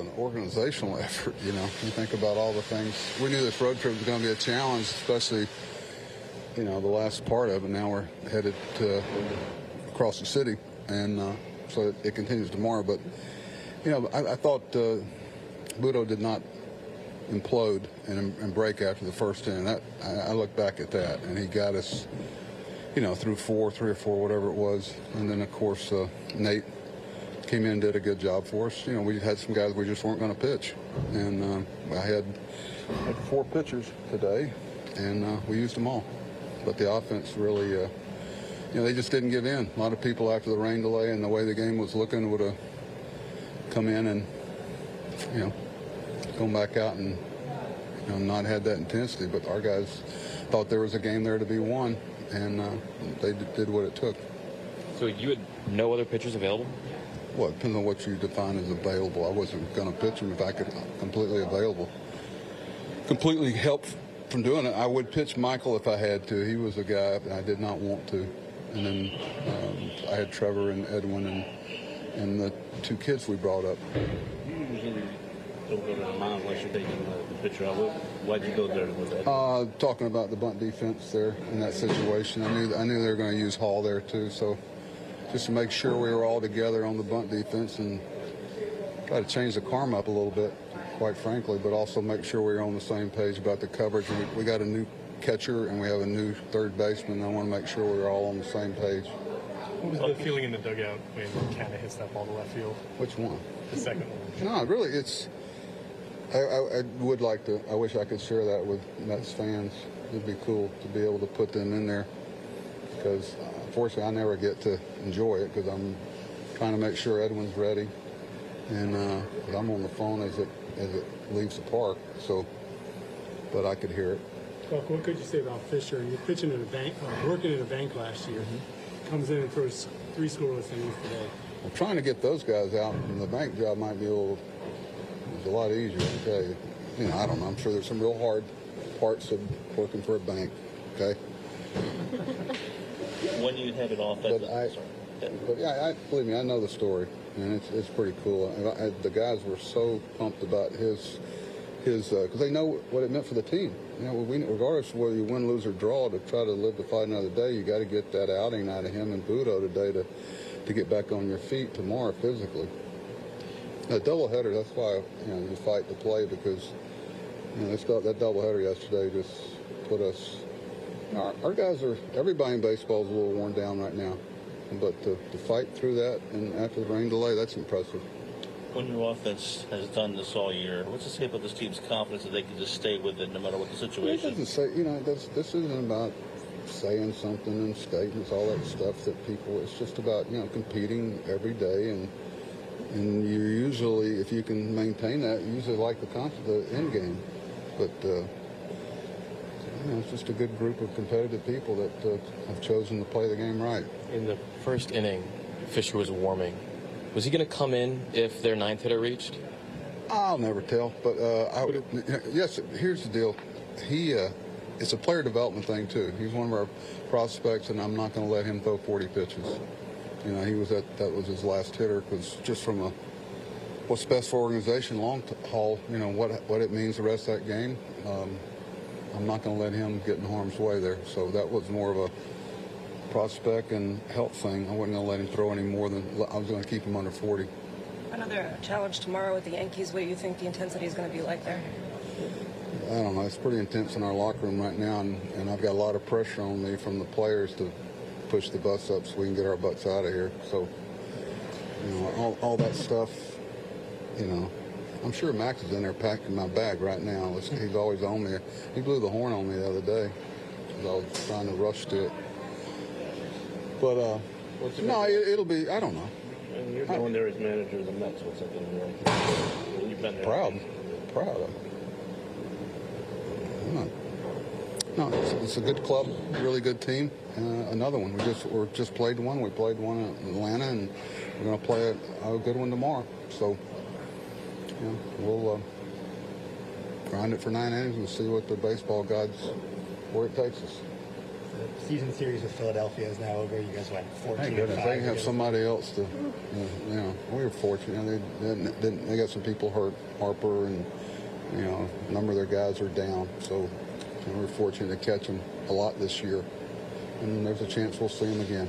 An organizational effort, you know. You think about all the things. We knew this road trip was going to be a challenge, especially you know, the last part of it. Now we're headed to across the city, and uh, so it, it, continues tomorrow. But you know, I, I thought uh, Budo did not implode and, and, break after the first inning. That I, I, look back at that, and he got us, you know, through four, three or four, whatever it was, and then of course uh, Nate came in and did a good job for us. You know, we had some guys we just weren't going to pitch, and uh, I had, had four pitchers today, and uh, we used them all but the offense really, uh, you know, they just didn't give in. A lot of people after the rain delay and the way the game was looking would have come in and, you know, gone back out and you know, not had that intensity. But our guys thought there was a game there to be won, and uh, they did what it took. So you had no other pitchers available? Well, it depends on what you define as available. I wasn't going to pitch him if I could completely available. Completely help from doing it. I would pitch Michael if I had to. He was a guy I did not want to. And then um, I had Trevor and Edwin and and the two kids we brought up. You usually don't go to the mound unless you're taking the, the pitcher out. Why'd you go there with that? Uh, talking about the bunt defense there in that situation. I knew I knew they were going to use Hall there too. So just to make sure we were all together on the bunt defense and try to change the karma up a little bit quite frankly, but also make sure we're on the same page about the coverage. We, we got a new catcher and we have a new third baseman. I want to make sure we're all on the same page. What was the feeling in the dugout when Canha hits that ball to left field? Which one? The second one. No, really, it's. I, I, I, would like to. I wish I could share that with Mets fans. It'd be cool to be able to put them in there because, unfortunately, I never get to enjoy it because I'm trying to make sure Edwin's ready, and uh, I'm on the phone as it as it leaves the park. So, but I could hear it. Buck, what could you say about Fisher? You're pitching in a bank, uh, working in a bank last year. Mm-hmm. Comes in and throws three scoreless innings today. Well, trying to get those guys out in the bank job might be a little. It's a lot easier, I tell you. You know, I don't know. I'm sure there's some real hard parts of working for a bank. Okay. when you headed off, but I, but yeah, I, believe me, I know the story and it's, it's pretty cool. I, the guys were so pumped about his his because uh, they know what it meant for the team. You know, we, regardless of whether you win, lose, or draw, to try to live to fight another day, you got to get that outing out of him and Budo today to to get back on your feet tomorrow physically. A doubleheader, that's why you know you fight to play because you know that doubleheader yesterday just put us. Our, our guys are everybody in baseball is a little worn down right now. But to, to fight through that and after the rain delay, that's impressive. When your offense has done this all year, what's to say about this team's confidence that they can just stay with it no matter what the situation? It doesn't say, you know, this, this isn't about saying something and statements, all that stuff that people, it's just about, you know, competing every day and and you usually, if you can maintain that, you usually like the, the end game. But uh, know, it's just a good group of competitive people that uh, have chosen to play the game right. In the first inning, Fisher was warming. Was he going to come in if their ninth hitter reached? I'll never tell, but uh, I, yes. Here's the deal. He, uh, it's a player development thing too. He's one of our prospects, and I'm not going to let him throw 40 pitches. You know, he was at that was his last hitter because just from a what's best for organization long haul, you know what what it means the rest of that game. Um, I'm not going to let him get in harm's way there. So that was more of a prospect and health thing. I wasn't going to let him throw any more than I was going to keep him under 40. Another challenge tomorrow with the Yankees. What do you think the intensity is going to be like there? I don't know. It's pretty intense in our locker room right now, and, and I've got a lot of pressure on me from the players to push the bus up so we can get our butts out of here. So, you know, all, all that stuff, you know, I'm sure Max is in there packing my bag right now. He's always on there. He blew the horn on me the other day because I was trying to rush to it. But uh, no, it, will be. I don't know. And you're going there as manager of the Mets. What's that going to You've been there. proud, proud of. I'm not- No, it's, it's a good club, really good team. Uh, another one. We just we just played one. We played one in Atlanta, and we're going to play a, a good one tomorrow. So, you know, we'll uh, grind it for nine innings and see what the baseball gods where it takes us. The season series with Philadelphia is now over. You guys went 14 Thank goodness. They have somebody else to, you know, we were fortunate. They, they, they, they got some people hurt, Harper, and, you know, a number of their guys are down. So you know, we're fortunate to catch them a lot this year. And there's a chance we'll see them again.